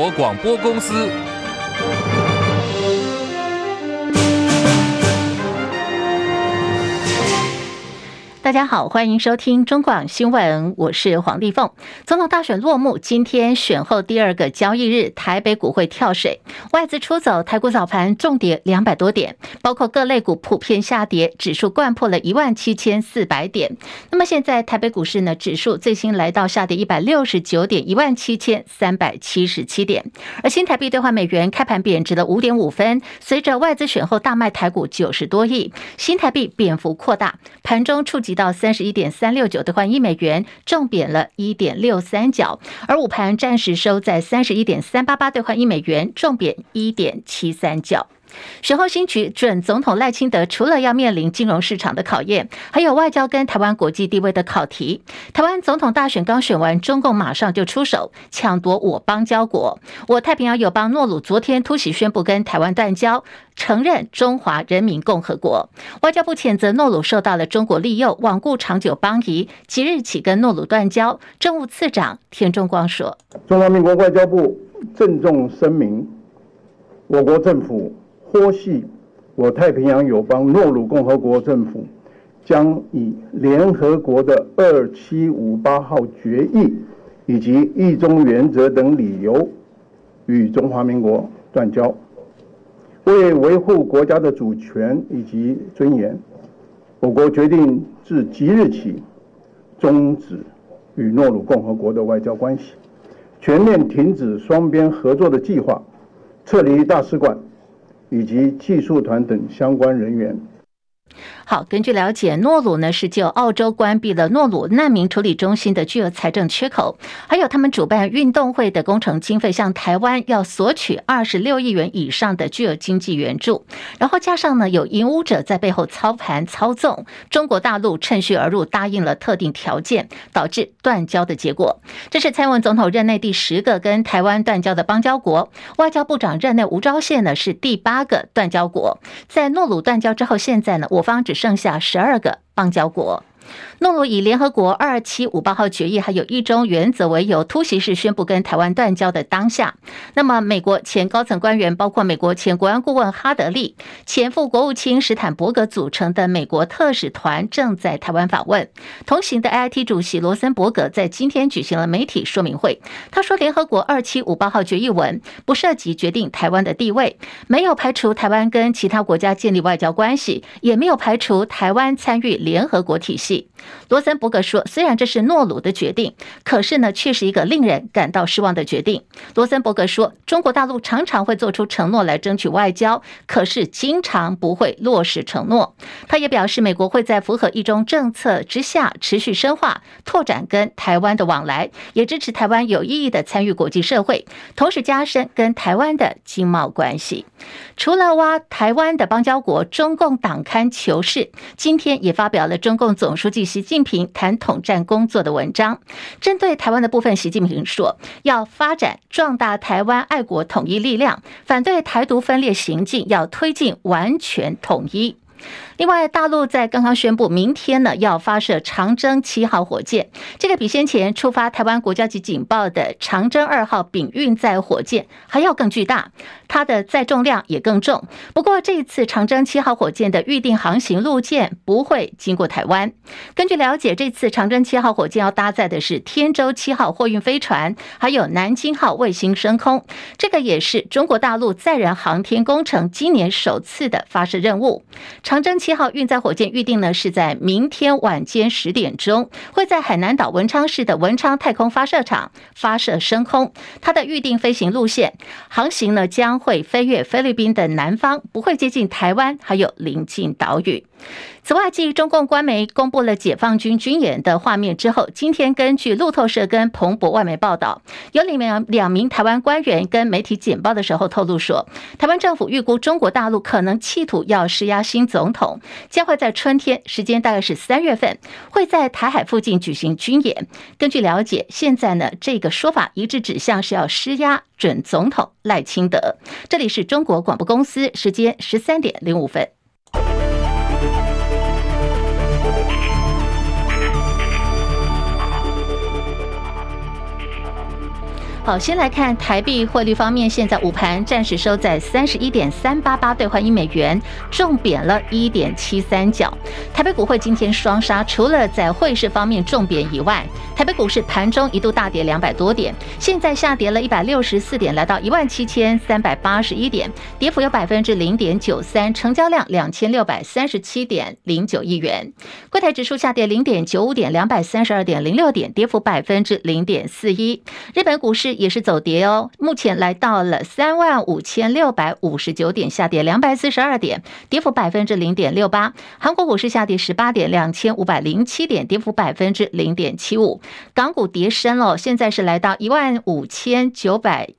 国广播公司。大家好，欢迎收听中广新闻，我是黄丽凤。总统大选落幕，今天选后第二个交易日，台北股会跳水，外资出走，台股早盘重跌两百多点，包括各类股普遍下跌，指数掼破了一万七千四百点。那么现在台北股市呢，指数最新来到下跌一百六十九点，一万七千三百七十七点。而新台币兑换美元开盘贬值了五点五分，随着外资选后大卖台股九十多亿，新台币贬幅扩大，盘中触及。到三十一点三六九兑换一美元，重贬了一点六三角，而午盘暂时收在三十一点三八八兑换一美元，重贬一点七三角。选后新局，准总统赖清德除了要面临金融市场的考验，还有外交跟台湾国际地位的考题。台湾总统大选刚选完，中共马上就出手抢夺我邦交国。我太平洋友邦诺鲁昨天突袭宣布跟台湾断交，承认中华人民共和国。外交部谴责诺鲁受到了中国利诱，罔顾长久邦谊，即日起跟诺鲁断交。政务次长田中光说：“中华民国外交部郑重声明，我国政府。”获悉，我太平洋友邦诺鲁共和国政府将以联合国的二七五八号决议以及一中原则等理由，与中华民国断交。为维护国家的主权以及尊严，我国决定自即日起终止与诺鲁共和国的外交关系，全面停止双边合作的计划，撤离大使馆。以及技术团等相关人员。好，根据了解，诺鲁呢是就澳洲关闭了诺鲁难民处理中心的巨额财政缺口，还有他们主办运动会的工程经费向台湾要索取二十六亿元以上的巨额经济援助，然后加上呢有引武者在背后操盘操纵，中国大陆趁虚而入，答应了特定条件，导致断交的结果。这是蔡文总统任内第十个跟台湾断交的邦交国，外交部长任内吴钊燮呢是第八个断交国。在诺鲁断交之后，现在呢我我方只剩下十二个邦交国。诺鲁以联合国二七五八号决议还有一中原则为由，突袭式宣布跟台湾断交的当下，那么美国前高层官员，包括美国前国安顾问哈德利、前副国务卿史坦伯格组成的美国特使团正在台湾访问。同行的 I T 主席罗森伯格在今天举行了媒体说明会，他说，联合国二七五八号决议文不涉及决定台湾的地位，没有排除台湾跟其他国家建立外交关系，也没有排除台湾参与联合国体系。罗森伯格说：“虽然这是诺鲁的决定，可是呢，却是一个令人感到失望的决定。”罗森伯格说：“中国大陆常常会做出承诺来争取外交，可是经常不会落实承诺。”他也表示，美国会在符合一中政策之下持续深化、拓展跟台湾的往来，也支持台湾有意义的参与国际社会，同时加深跟台湾的经贸关系。除了挖台湾的邦交国，中共党刊《求是》今天也发表了中共总书记习近平谈统战工作的文章。针对台湾的部分，习近平说要发展壮大台湾爱国统一力量，反对台独分裂行径，要推进完全统一。另外，大陆在刚刚宣布，明天呢要发射长征七号火箭，这个比先前触发台湾国家级警报的长征二号丙运载火箭还要更巨大，它的载重量也更重。不过，这一次长征七号火箭的预定航行路线不会经过台湾。根据了解，这次长征七号火箭要搭载的是天舟七号货运飞船，还有南京号卫星升空，这个也是中国大陆载人航天工程今年首次的发射任务。长征七。一号运载火箭预定呢是在明天晚间十点钟，会在海南岛文昌市的文昌太空发射场发射升空。它的预定飞行路线航行呢将会飞越菲律宾的南方，不会接近台湾，还有临近岛屿。此外，继中共官媒公布了解放军军演的画面之后，今天根据路透社跟彭博外媒报道，有里面两名台湾官员跟媒体简报的时候透露说，台湾政府预估中国大陆可能企图要施压新总统，将会在春天，时间大概是三月份，会在台海附近举行军演。根据了解，现在呢这个说法一致指向是要施压准总统赖清德。这里是中国广播公司，时间十三点零五分。好，先来看台币汇率方面，现在午盘暂时收在三十一点三八八兑换一美元，重贬了一点七三角。台北股会今天双杀，除了在汇市方面重贬以外，台北股市盘中一度大跌两百多点，现在下跌了一百六十四点，来到一万七千三百八十一点，跌幅有百分之零点九三，成交量两千六百三十七点零九亿元。柜台指数下跌零点九五点，两百三十二点零六点，跌幅百分之零点四一。日本股市。也是走跌哦，目前来到了三万五千六百五十九点，下跌两百四十二点，跌幅百分之零点六八。韩国股市下跌十八点，两千五百零七点，跌幅百分之零点七五。港股跌深了，现在是来到一万五千九百。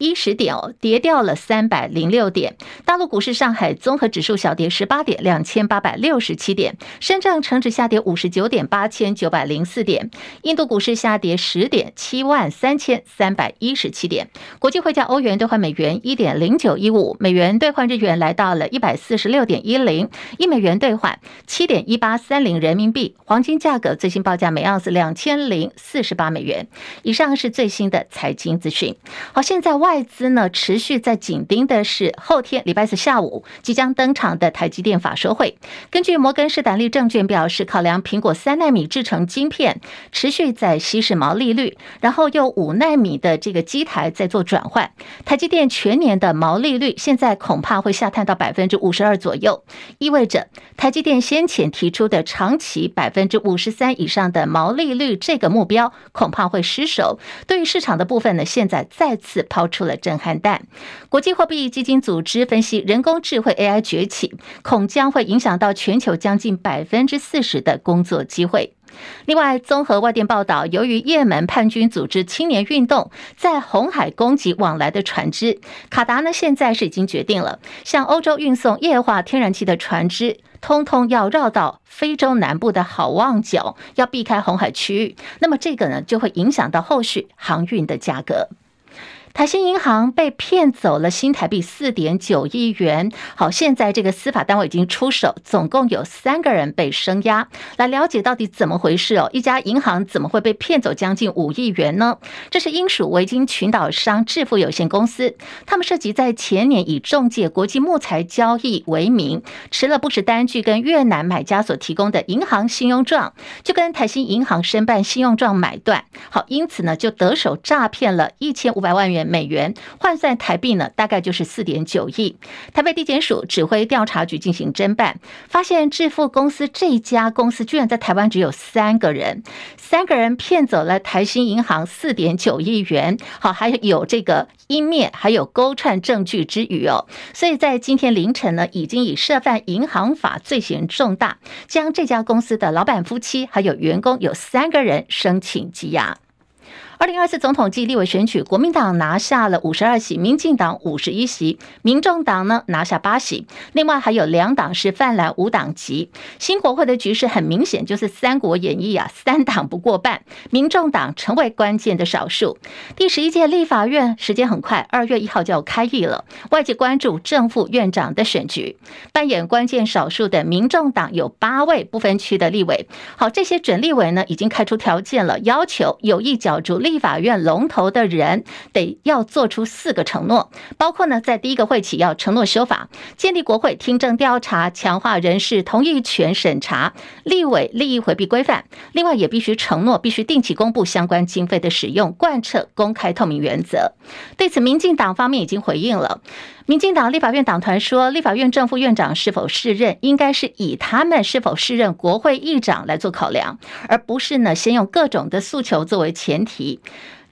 一十点哦，跌掉了三百零六点。大陆股市，上海综合指数小跌十八点，两千八百六十七点。深圳成指下跌五十九点，八千九百零四点。印度股市下跌十点，七万三千三百一十七点。国际汇价，欧元兑换美元一点零九一五，美元兑换日元来到了一百四十六点一零，一美元兑换七点一八三零人民币。黄金价格最新报价每盎司两千零四十八美元。以上是最新的财经资讯。好，现在外。外资呢持续在紧盯的是后天礼拜四下午即将登场的台积电法说会。根据摩根士丹利证券表示，考量苹果三纳米制成晶片持续在稀释毛利率，然后又五纳米的这个机台在做转换，台积电全年的毛利率现在恐怕会下探到百分之五十二左右，意味着台积电先前提出的长期百分之五十三以上的毛利率这个目标恐怕会失守。对于市场的部分呢，现在再次抛出。出了震撼弹。国际货币基金组织分析，人工智慧 AI 崛起，恐将会影响到全球将近百分之四十的工作机会。另外，综合外电报道，由于也门叛军组织青年运动在红海攻击往来的船只，卡达呢现在是已经决定了，向欧洲运送液化天然气的船只，通通要绕到非洲南部的好望角，要避开红海区域。那么这个呢，就会影响到后续航运的价格。台新银行被骗走了新台币四点九亿元。好，现在这个司法单位已经出手，总共有三个人被声押。来了解到底怎么回事哦？一家银行怎么会被骗走将近五亿元呢？这是英属维京群岛商致富有限公司，他们涉及在前年以中介国际木材交易为名，持了不实单据跟越南买家所提供的银行信用状，就跟台新银行申办信用状买断。好，因此呢就得手诈骗了一千五百万元。美元换算台币呢，大概就是四点九亿。台北地检署指挥调查局进行侦办，发现致富公司这家公司居然在台湾只有三个人，三个人骗走了台新银行四点九亿元。好，还有这个湮灭，还有勾串证据之余哦，所以在今天凌晨呢，已经以涉犯银行法罪嫌重大，将这家公司的老板夫妻还有员工有三个人申请羁押。二零二四总统暨立委选举，国民党拿下了五十二席，民进党五十一席，民众党呢拿下八席，另外还有两党是泛蓝无党籍。新国会的局势很明显，就是《三国演义》啊，三党不过半，民众党成为关键的少数。第十一届立法院时间很快，二月一号就要开议了，外界关注正副院长的选举，扮演关键少数的民众党有八位不分区的立委。好，这些准立委呢已经开出条件了，要求有意角逐立。立法院龙头的人得要做出四个承诺，包括呢，在第一个会期要承诺修法、建立国会听证调查、强化人事同意权审查、立委利益回避规范。另外，也必须承诺必须定期公布相关经费的使用，贯彻公开透明原则。对此，民进党方面已经回应了。民进党立法院党团说，立法院正副院长是否适任，应该是以他们是否适任国会议长来做考量，而不是呢先用各种的诉求作为前提。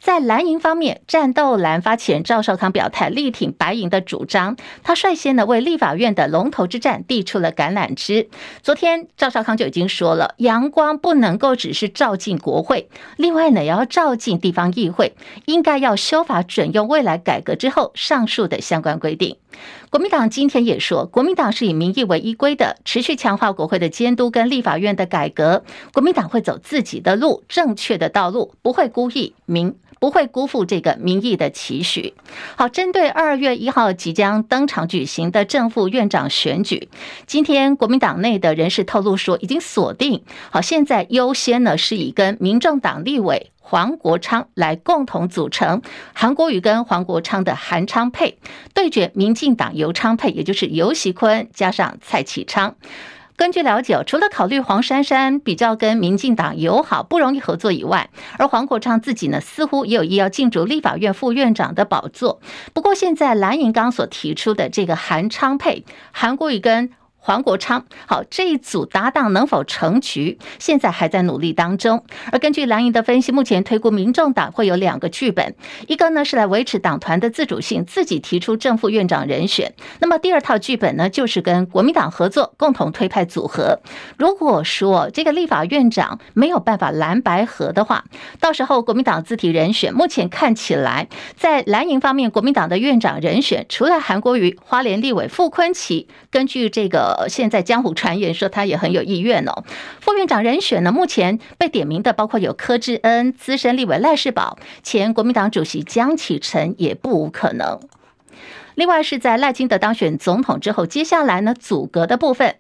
在蓝营方面，战斗蓝发起人赵少康表态力挺白营的主张，他率先呢为立法院的龙头之战递出了橄榄枝。昨天赵少康就已经说了，阳光不能够只是照进国会，另外呢也要照进地方议会，应该要修法准用未来改革之后上述的相关规定。国民党今天也说，国民党是以民意为依归的，持续强化国会的监督跟立法院的改革。国民党会走自己的路，正确的道路，不会故意民。不会辜负这个民意的期许。好，针对二月一号即将登场举行的正副院长选举，今天国民党内的人士透露说，已经锁定。好，现在优先呢是以跟民政党立委。黄国昌来共同组成韩国瑜跟黄国昌的韩昌配，对决民进党游昌配，也就是游锡坤加上蔡启昌。根据了解，除了考虑黄珊珊比较跟民进党友好，不容易合作以外，而黄国昌自己呢，似乎也有意要进驻立法院副院长的宝座。不过，现在蓝营刚所提出的这个韩昌配，韩国瑜跟黄国昌，好，这一组搭档能否成局？现在还在努力当中。而根据蓝营的分析，目前推估民众党会有两个剧本，一个呢是来维持党团的自主性，自己提出正副院长人选。那么第二套剧本呢，就是跟国民党合作，共同推派组合。如果说这个立法院长没有办法蓝白合的话，到时候国民党自体人选，目前看起来在蓝营方面，国民党的院长人选除了韩国瑜、花莲立委傅昆萁，根据这个。现在江湖传言说他也很有意愿哦。副院长人选呢，目前被点名的包括有柯志恩、资深立委赖世宝、前国民党主席江启臣，也不无可能。另外是在赖清德当选总统之后，接下来呢，阻隔的部分。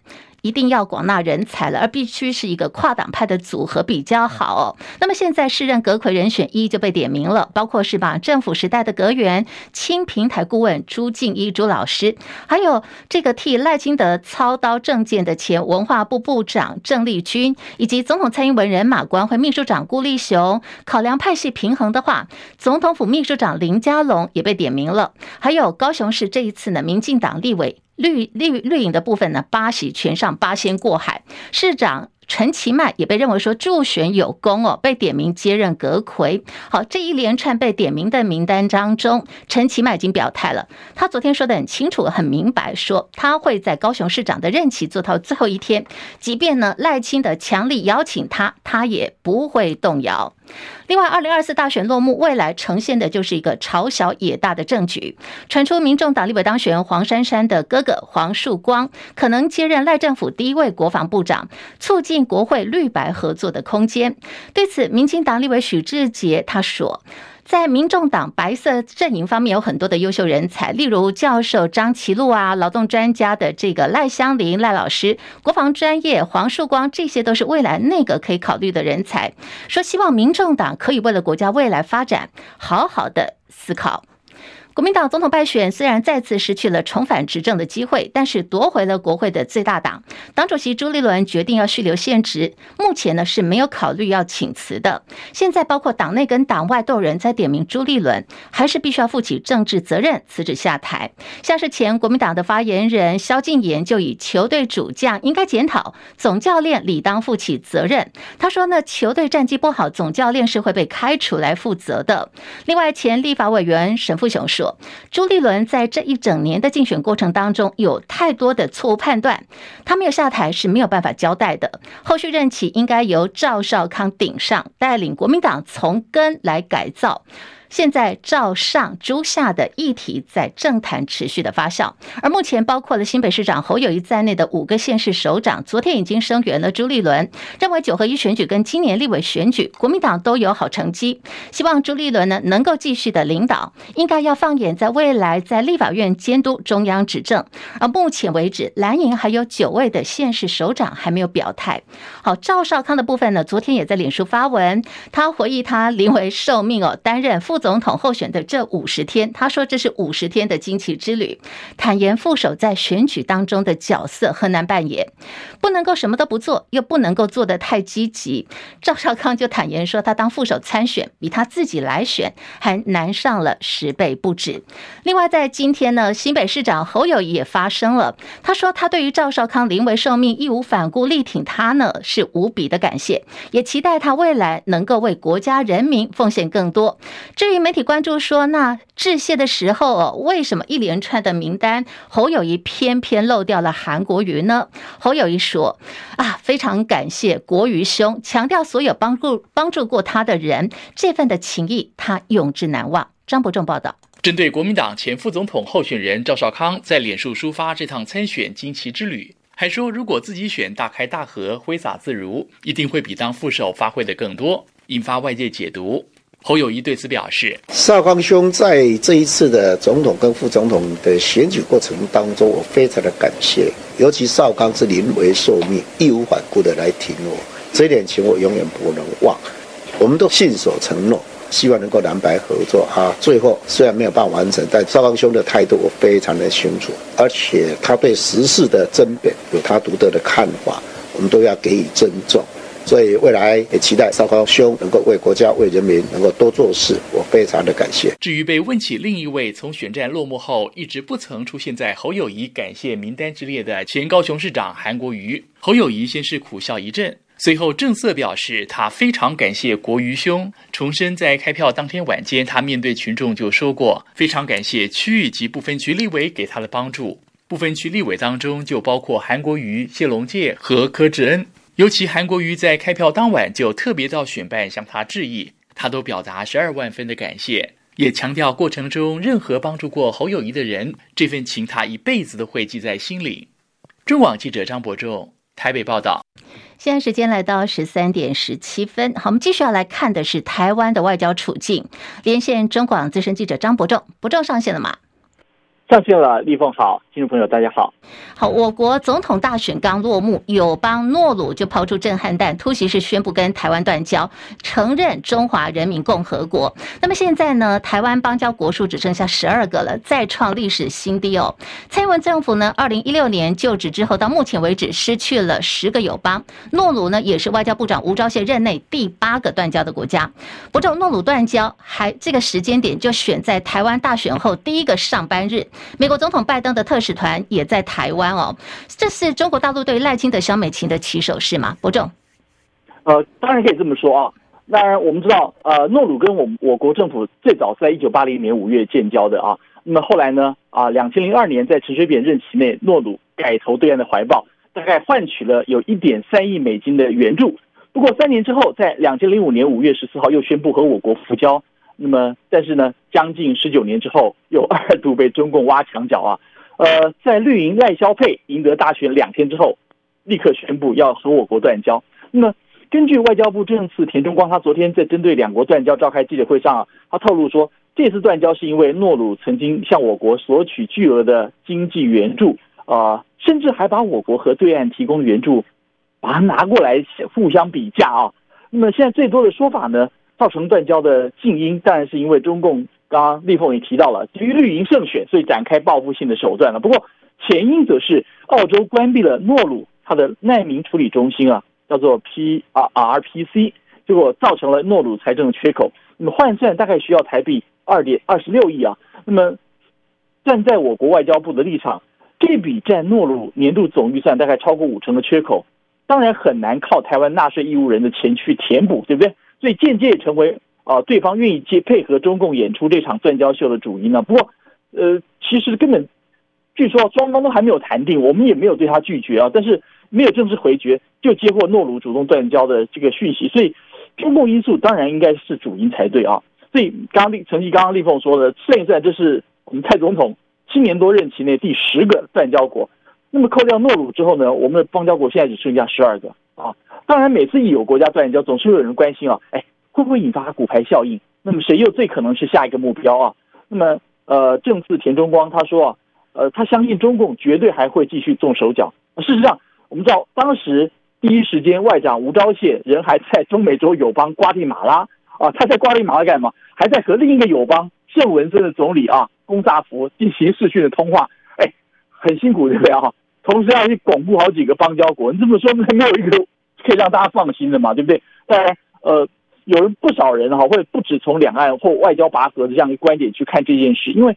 一定要广纳人才了，而必须是一个跨党派的组合比较好。那么现在是任阁揆人选一就被点名了，包括是把政府时代的阁员、亲平台顾问朱敬一朱老师，还有这个替赖清德操刀政见的前文化部部长郑丽君，以及总统蔡英文人马官会秘书长顾立雄。考量派系平衡的话，总统府秘书长林佳龙也被点名了。还有高雄市这一次呢，民进党立委。绿绿绿营的部分呢，八喜全上八仙过海，市长。陈其迈也被认为说助选有功哦，被点名接任阁揆。好，这一连串被点名的名单当中，陈其迈已经表态了。他昨天说的很清楚、很明白，说他会在高雄市长的任期做到最后一天，即便呢赖清德强力邀请他，他也不会动摇。另外，二零二四大选落幕，未来呈现的就是一个朝小野大的政局。传出民众党立委当选人黄珊珊的哥哥黄树光可能接任赖政府第一位国防部长，促进国会绿白合作的空间。对此，民进党立委许志杰他说。在民众党白色阵营方面有很多的优秀人才，例如教授张其禄啊，劳动专家的这个赖香林赖老师，国防专业黄树光，这些都是未来内阁可以考虑的人才。说希望民众党可以为了国家未来发展好好的思考。国民党总统败选，虽然再次失去了重返执政的机会，但是夺回了国会的最大党。党主席朱立伦决定要续留现职，目前呢是没有考虑要请辞的。现在包括党内跟党外都有人在点名朱立伦，还是必须要负起政治责任，辞职下台。像是前国民党的发言人萧敬言就以球队主将应该检讨，总教练理当负起责任。他说呢，球队战绩不好，总教练是会被开除来负责的。另外，前立法委员沈富雄说。朱立伦在这一整年的竞选过程当中，有太多的错误判断，他没有下台是没有办法交代的。后续任期应该由赵少康顶上，带领国民党从根来改造。现在赵上朱下的议题在政坛持续的发酵，而目前包括了新北市长侯友谊在内的五个县市首长，昨天已经声援了朱立伦，认为九合一选举跟今年立委选举，国民党都有好成绩，希望朱立伦呢能够继续的领导，应该要放眼在未来在立法院监督中央执政。而目前为止，蓝营还有九位的县市首长还没有表态。好，赵少康的部分呢，昨天也在脸书发文，他回忆他临危受命哦，担任副。总统候选的这五十天，他说这是五十天的惊奇之旅。坦言副手在选举当中的角色很难扮演，不能够什么都不做，又不能够做得太积极。赵少康就坦言说，他当副手参选比他自己来选还难上了十倍不止。另外，在今天呢，新北市长侯友谊也发声了，他说他对于赵少康临危受命、义无反顾力挺他呢，是无比的感谢，也期待他未来能够为国家人民奉献更多。至于媒体关注说，那致谢的时候，为什么一连串的名单，侯友谊偏偏漏掉了韩国瑜呢？侯友谊说：“啊，非常感谢国瑜兄，强调所有帮助帮助过他的人，这份的情谊他永志难忘。”张伯仲报道。针对国民党前副总统候选人赵少康在脸书抒发这趟参选惊奇之旅，还说如果自己选大开大合、挥洒自如，一定会比当副手发挥的更多，引发外界解读。侯友宜对此表示：“少康兄在这一次的总统跟副总统的选举过程当中，我非常的感谢。尤其少康是临危受命、义无反顾的来挺我，这一点情我永远不能忘。我们都信守承诺，希望能够蓝白合作啊。最后虽然没有办法完成，但少康兄的态度我非常的清楚，而且他对时事的争辩有他独特的看法，我们都要给予尊重。所以未来也期待邵康兄能够为国家、为人民能够多做事，我非常的感谢。至于被问起另一位从选战落幕后一直不曾出现在侯友宜感谢名单之列的前高雄市长韩国瑜，侯友宜先是苦笑一阵，随后正色表示他非常感谢国瑜兄，重申在开票当天晚间，他面对群众就说过非常感谢区域及不分区立委给他的帮助，不分区立委当中就包括韩国瑜、谢龙介和柯志恩。尤其韩国瑜在开票当晚就特别到选办向他致意，他都表达十二万分的感谢，也强调过程中任何帮助过侯友谊的人，这份情他一辈子都会记在心里。中广记者张伯仲台北报道。现在时间来到十三点十七分，好，我们继续要来看的是台湾的外交处境。连线中广资深记者张伯仲，伯仲上线了吗？上线了，立凤好，听众朋友大家好。好，我国总统大选刚落幕，友邦诺鲁就抛出震撼弹，突袭式宣布跟台湾断交，承认中华人民共和国。那么现在呢，台湾邦交国数只剩下十二个了，再创历史新低哦。蔡英文政府呢，二零一六年就职之后，到目前为止失去了十个友邦，诺鲁呢也是外交部长吴钊燮任内第八个断交的国家。不过诺鲁断交还这个时间点就选在台湾大选后第一个上班日。美国总统拜登的特使团也在台湾哦，这是中国大陆对赖清德、萧美琴的起手式吗？伯仲，呃，当然可以这么说啊。当然我们知道，呃，诺鲁跟我们我国政府最早是在一九八零年五月建交的啊。那么后来呢，啊，两千零二年在陈水扁任期内，诺鲁改投对岸的怀抱，大概换取了有一点三亿美金的援助。不过三年之后，在两千零五年五月十四号又宣布和我国复交。那么，但是呢，将近十九年之后，又二度被中共挖墙脚啊！呃，在绿营赖萧配赢得大选两天之后，立刻宣布要和我国断交。那么，根据外交部政次田中光，他昨天在针对两国断交召开记者会上啊，他透露说，这次断交是因为诺鲁曾经向我国索取巨额的经济援助啊、甚至还把我国和对岸提供的援助，把它拿过来互相比价啊。那么现在最多的说法呢？造成断交的近因，当然是因为中共刚刚立凤也提到了，基于绿营胜选，所以展开报复性的手段了。不过前因则是澳洲关闭了诺鲁它的难民处理中心啊，叫做 P R R P C，结果造成了诺鲁财政的缺口。那么换算大概需要台币二点二十六亿啊。那么站在我国外交部的立场，这笔占诺鲁年度总预算大概超过五成的缺口，当然很难靠台湾纳税义务人的钱去填补，对不对？所以间接也成为啊，对方愿意接配合中共演出这场断交秀的主因呢。不过，呃，其实根本据说双方都还没有谈定，我们也没有对他拒绝啊，但是没有正式回绝就接获诺鲁主动断交的这个讯息，所以中共因素当然应该是主因才对啊。所以刚刚立成绩刚刚立凤说的，算一算，这是我们蔡总统七年多任期内第十个断交国。那么扣掉诺鲁之后呢，我们的邦交国现在只剩下十二个啊。当然，每次一有国家断交，总是会有人关心啊，哎，会不会引发骨牌效应？那么谁又最可能是下一个目标啊？那么，呃，政次田中光他说啊，呃，他相信中共绝对还会继续动手脚。事实上，我们知道当时第一时间外长吴钊燮人还在中美洲友邦瓜地马拉啊，他在瓜地马拉干嘛？还在和另一个友邦圣文森的总理啊公萨福进行视讯的通话，哎，很辛苦对不对啊？同时要去巩固好几个邦交国，你这么说没有一个。可以让大家放心的嘛，对不对？当然，呃，有人不少人哈，会不止从两岸或外交拔河的这样一个观点去看这件事，因为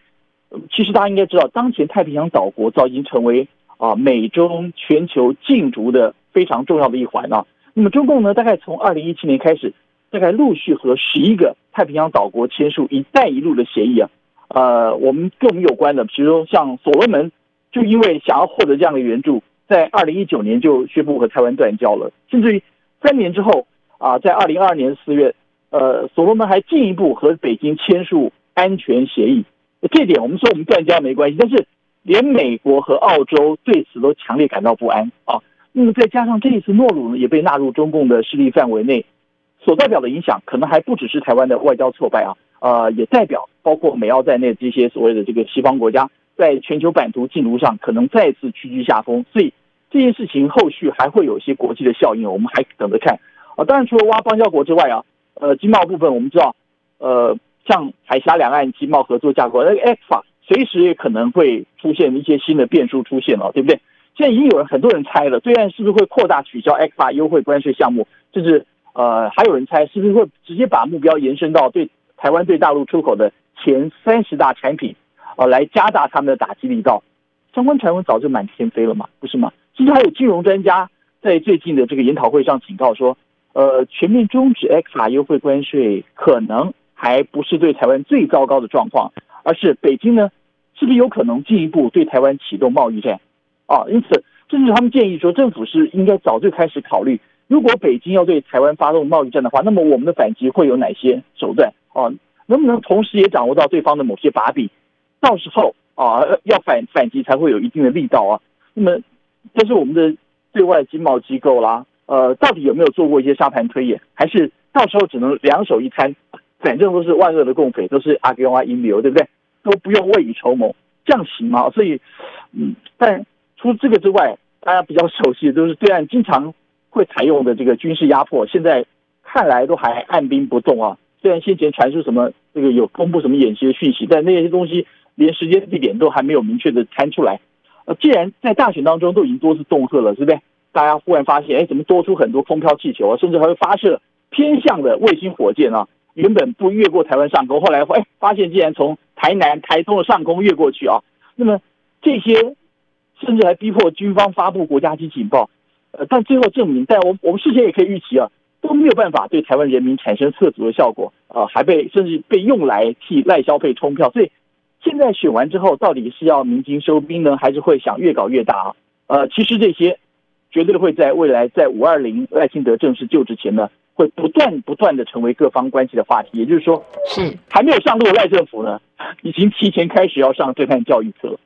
其实大家应该知道，当前太平洋岛国早已经成为啊美中全球竞逐的非常重要的一环了。那么中共呢，大概从二零一七年开始，大概陆续和十一个太平洋岛国签署“一带一路”的协议啊。呃，我们跟我们有关的，比如说像所罗门，就因为想要获得这样的援助。在二零一九年就宣布和台湾断交了，甚至于三年之后啊，在二零二二年四月，呃，所罗门还进一步和北京签署安全协议。这点我们说我们断交没关系，但是连美国和澳洲对此都强烈感到不安啊。那么再加上这一次诺鲁呢也被纳入中共的势力范围内，所代表的影响可能还不只是台湾的外交挫败啊，呃，也代表包括美澳在内这些所谓的这个西方国家在全球版图竞逐上可能再次屈居下风，所以。这件事情后续还会有一些国际的效应，我们还等着看啊。当然，除了挖邦交国之外啊，呃，经贸部分我们知道，呃，像海峡两岸经贸合作架构，那个 ECFA 随时也可能会出现一些新的变数出现了，对不对？现在已经有人很多人猜了，对岸是不是会扩大取消 ECFA 优惠关税项目？甚至呃，还有人猜是不是会直接把目标延伸到对台湾对大陆出口的前三十大产品，呃，来加大他们的打击力道。相关传闻早就满天飞了嘛，不是吗？甚至还有金融专家在最近的这个研讨会上警告说，呃，全面终止 ECFA 优惠关税可能还不是对台湾最糟糕的状况，而是北京呢，是不是有可能进一步对台湾启动贸易战？啊，因此，甚至他们建议说，政府是应该早就开始考虑，如果北京要对台湾发动贸易战的话，那么我们的反击会有哪些手段？啊，能不能同时也掌握到对方的某些把柄？到时候。啊，要反反击才会有一定的力道啊。那么，这是我们的对外经贸机构啦。呃，到底有没有做过一些沙盘推演？还是到时候只能两手一摊，反正都是万恶的共匪，都是阿公啊阴谋，对不对？都不用未雨绸缪，这样行吗？所以，嗯，但除这个之外，大家比较熟悉的都是对岸经常会采用的这个军事压迫，现在看来都还按兵不动啊。虽然先前传出什么这个有公布什么演习的讯息，但那些东西。连时间地点都还没有明确的摊出来，既然在大选当中都已经多次恫吓了，是不是？大家忽然发现，哎，怎么多出很多空飘气球啊？甚至还会发射偏向的卫星火箭啊？原本不越过台湾上空，后来哎发现竟然从台南、台东的上空越过去啊！那么这些甚至还逼迫军方发布国家级警报，呃，但最后证明，但我我们事先也可以预期啊，都没有办法对台湾人民产生吓阻的效果啊，还被甚至被用来替赖消费冲票，所以。现在选完之后，到底是要鸣金收兵呢，还是会想越搞越大啊？呃，其实这些绝对会在未来在五二零赖清德正式就职前呢，会不断不断的成为各方关系的话题。也就是说，是还没有上路的赖政府呢，已经提前开始要上震撼教育课了。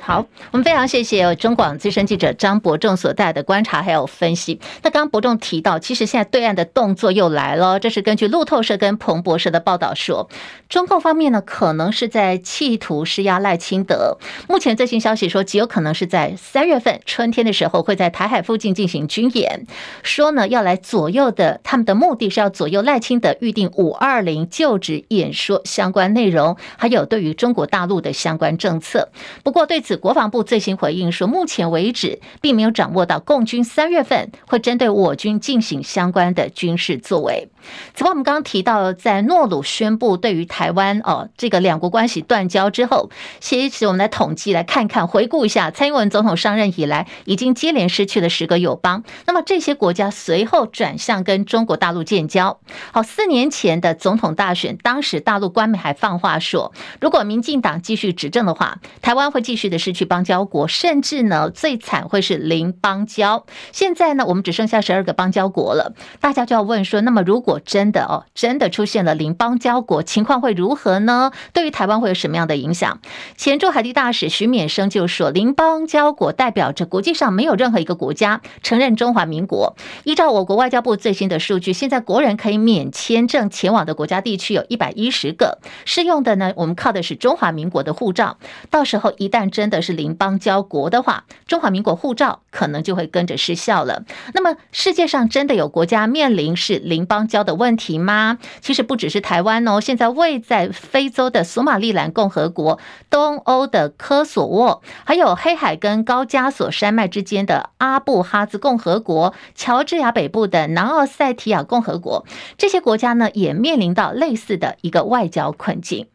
好，我们非常谢谢中广资深记者张伯仲所带的观察还有分析。那刚刚伯仲提到，其实现在对岸的动作又来了，这是根据路透社跟彭博社的报道说，中共方面呢可能是在企图施压赖清德。目前最新消息说，极有可能是在三月份春天的时候会在台海附近进行军演，说呢要来左右的，他们的目的是要左右赖清德预定五二零就职演说相关内容，还有对于中国大陆的相关政策。不过对此，国防部最新回应说，目前为止并没有掌握到共军三月份会针对我军进行相关的军事作为。此外，我们刚刚提到，在诺鲁宣布对于台湾哦这个两国关系断交之后，其实我们来统计来看看，回顾一下，蔡英文总统上任以来，已经接连失去了十个友邦。那么这些国家随后转向跟中国大陆建交。好，四年前的总统大选，当时大陆官媒还放话说，如果民进党继续执政的话，台湾会继续的失去邦交国，甚至呢最惨会是零邦交。现在呢，我们只剩下十二个邦交国了，大家就要问说，那么如果果真的哦，真的出现了邻邦交国，情况会如何呢？对于台湾会有什么样的影响？前驻海地大使徐勉生就说，邻邦交国代表着国际上没有任何一个国家承认中华民国。依照我国外交部最新的数据，现在国人可以免签证前往的国家地区有一百一十个，适用的呢，我们靠的是中华民国的护照。到时候一旦真的是邻邦交国的话，中华民国护照可能就会跟着失效了。那么世界上真的有国家面临是邻邦交的问题吗？其实不只是台湾哦，现在位在非洲的索马利兰共和国、东欧的科索沃，还有黑海跟高加索山脉之间的阿布哈兹共和国、乔治亚北部的南奥塞提亚共和国，这些国家呢，也面临到类似的一个外交困境。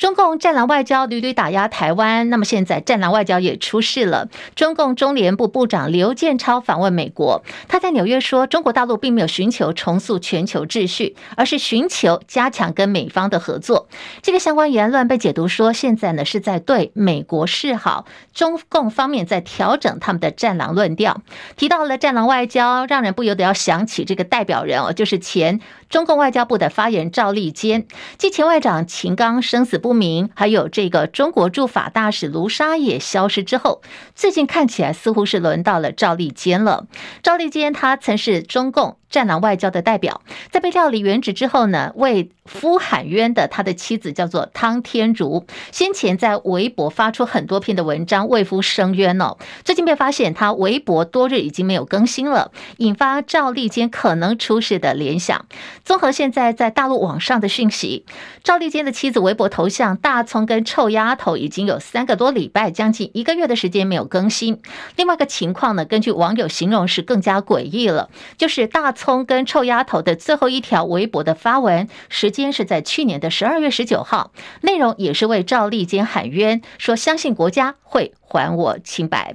中共战狼外交屡屡打压台湾，那么现在战狼外交也出事了。中共中联部部长刘建超访问美国，他在纽约说，中国大陆并没有寻求重塑全球秩序，而是寻求加强跟美方的合作。这个相关言论被解读说，现在呢是在对美国示好，中共方面在调整他们的战狼论调。提到了战狼外交，让人不由得要想起这个代表人哦，就是前中共外交部的发言人赵立坚，继前外长秦刚生死不不明，还有这个中国驻法大使卢沙也消失之后，最近看起来似乎是轮到了赵立坚了。赵立坚他曾是中共战狼外交的代表，在被调离原职之后呢，为夫喊冤的他的妻子叫做汤天如，先前在微博发出很多篇的文章为夫申冤哦。最近被发现他微博多日已经没有更新了，引发赵立坚可能出事的联想。综合现在在大陆网上的讯息，赵立坚的妻子微博头像大葱跟臭丫头已经有三个多礼拜，将近一个月的时间没有更新。另外一个情况呢，根据网友形容是更加诡异了，就是大葱跟臭丫头的最后一条微博的发文时间是在去年的十二月十九号，内容也是为赵立坚喊冤，说相信国家会还我清白。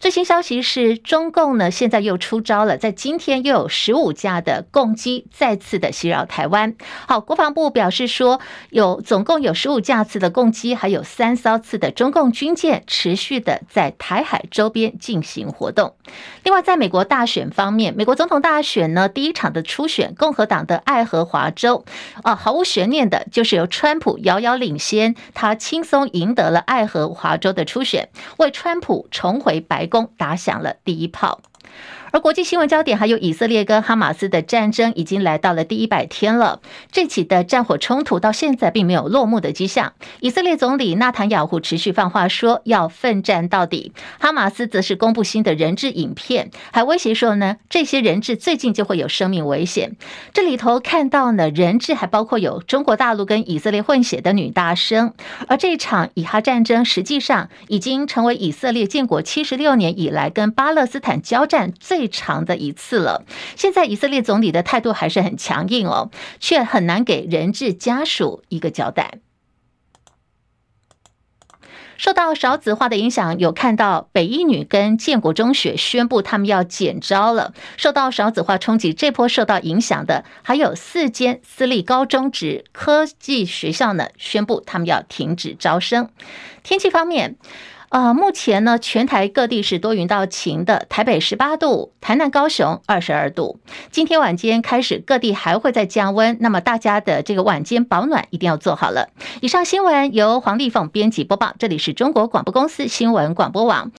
最新消息是，中共呢现在又出招了，在今天又有十五架的共机再次的袭扰台湾。好，国防部表示说，有总共有十五架次的共机，还有三艘次的中共军舰持续的在台海周边进行活动。另外，在美国大选方面，美国总统大选呢第一场的初选，共和党的爱荷华州啊，毫无悬念的就是由川普遥遥领先，他轻松赢得了爱荷华州的初选，为川普重回白宫打响了第一炮。而国际新闻焦点还有以色列跟哈马斯的战争已经来到了第一百天了，这起的战火冲突到现在并没有落幕的迹象。以色列总理纳坦雅胡持续放话说要奋战到底，哈马斯则是公布新的人质影片，还威胁说呢，这些人质最近就会有生命危险。这里头看到呢，人质还包括有中国大陆跟以色列混血的女大生。而这场以哈战争实际上已经成为以色列建国七十六年以来跟巴勒斯坦交战最最长的一次了。现在以色列总理的态度还是很强硬哦，却很难给人质家属一个交代。受到少子化的影响，有看到北一女跟建国中学宣布他们要减招了。受到少子化冲击，这波受到影响的还有四间私立高中职科技学校呢，宣布他们要停止招生。天气方面。呃，目前呢，全台各地是多云到晴的，台北十八度，台南、高雄二十二度。今天晚间开始，各地还会再降温，那么大家的这个晚间保暖一定要做好了。以上新闻由黄丽凤编辑播报，这里是中国广播公司新闻广播网。